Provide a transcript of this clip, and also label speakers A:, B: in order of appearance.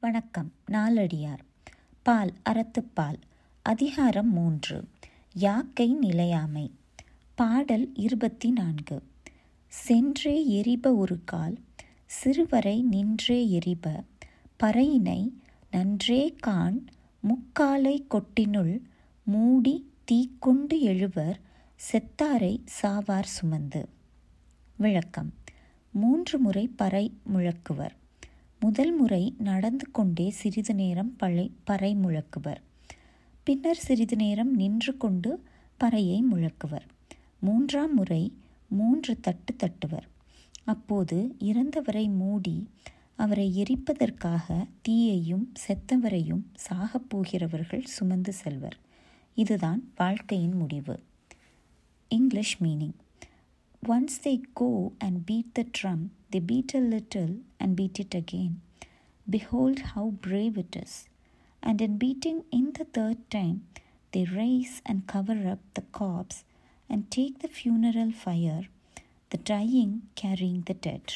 A: வணக்கம். நாலடியார் பால் அறத்துப்பால் அதிகாரம் மூன்று. யாக்கை நிலையாமை. பாடல் இருபத்தி நான்கு. சென்றே எரிப ஒரு கால். சிறுவரை நின்றே எரிப. பறையினை நன்றே காண். முக்காலை கொட்டினுள் மூடி தீக்கொண்டு எழுவர். செத்தாரை சாவார் சுமந்து. விளக்கம். மூன்று முறை பறை முழக்குவர். முதல் முறை நடந்து கொண்டே சிறிது நேரம் பழை பறை முழக்குவர். பின்னர் சிறிது நேரம் நின்று கொண்டு பறையை முழக்குவர். மூன்றாம் முறை மூன்று தட்டு தட்டுவர். அப்போது இறந்தவரை மூடி அவரை எரிப்பதற்காக தீயையும் செத்தவரையும் சாகப் போகிறவர்கள் சுமந்து செல்வர். இதுதான் வாழ்க்கையின் முடிவு. English meaning. Once they go and beat the drum, they beat a little and beat it again. Behold how brave it is. And in beating in the third time, they raise and cover up the corpse and take the funeral fire, the dying carrying the dead.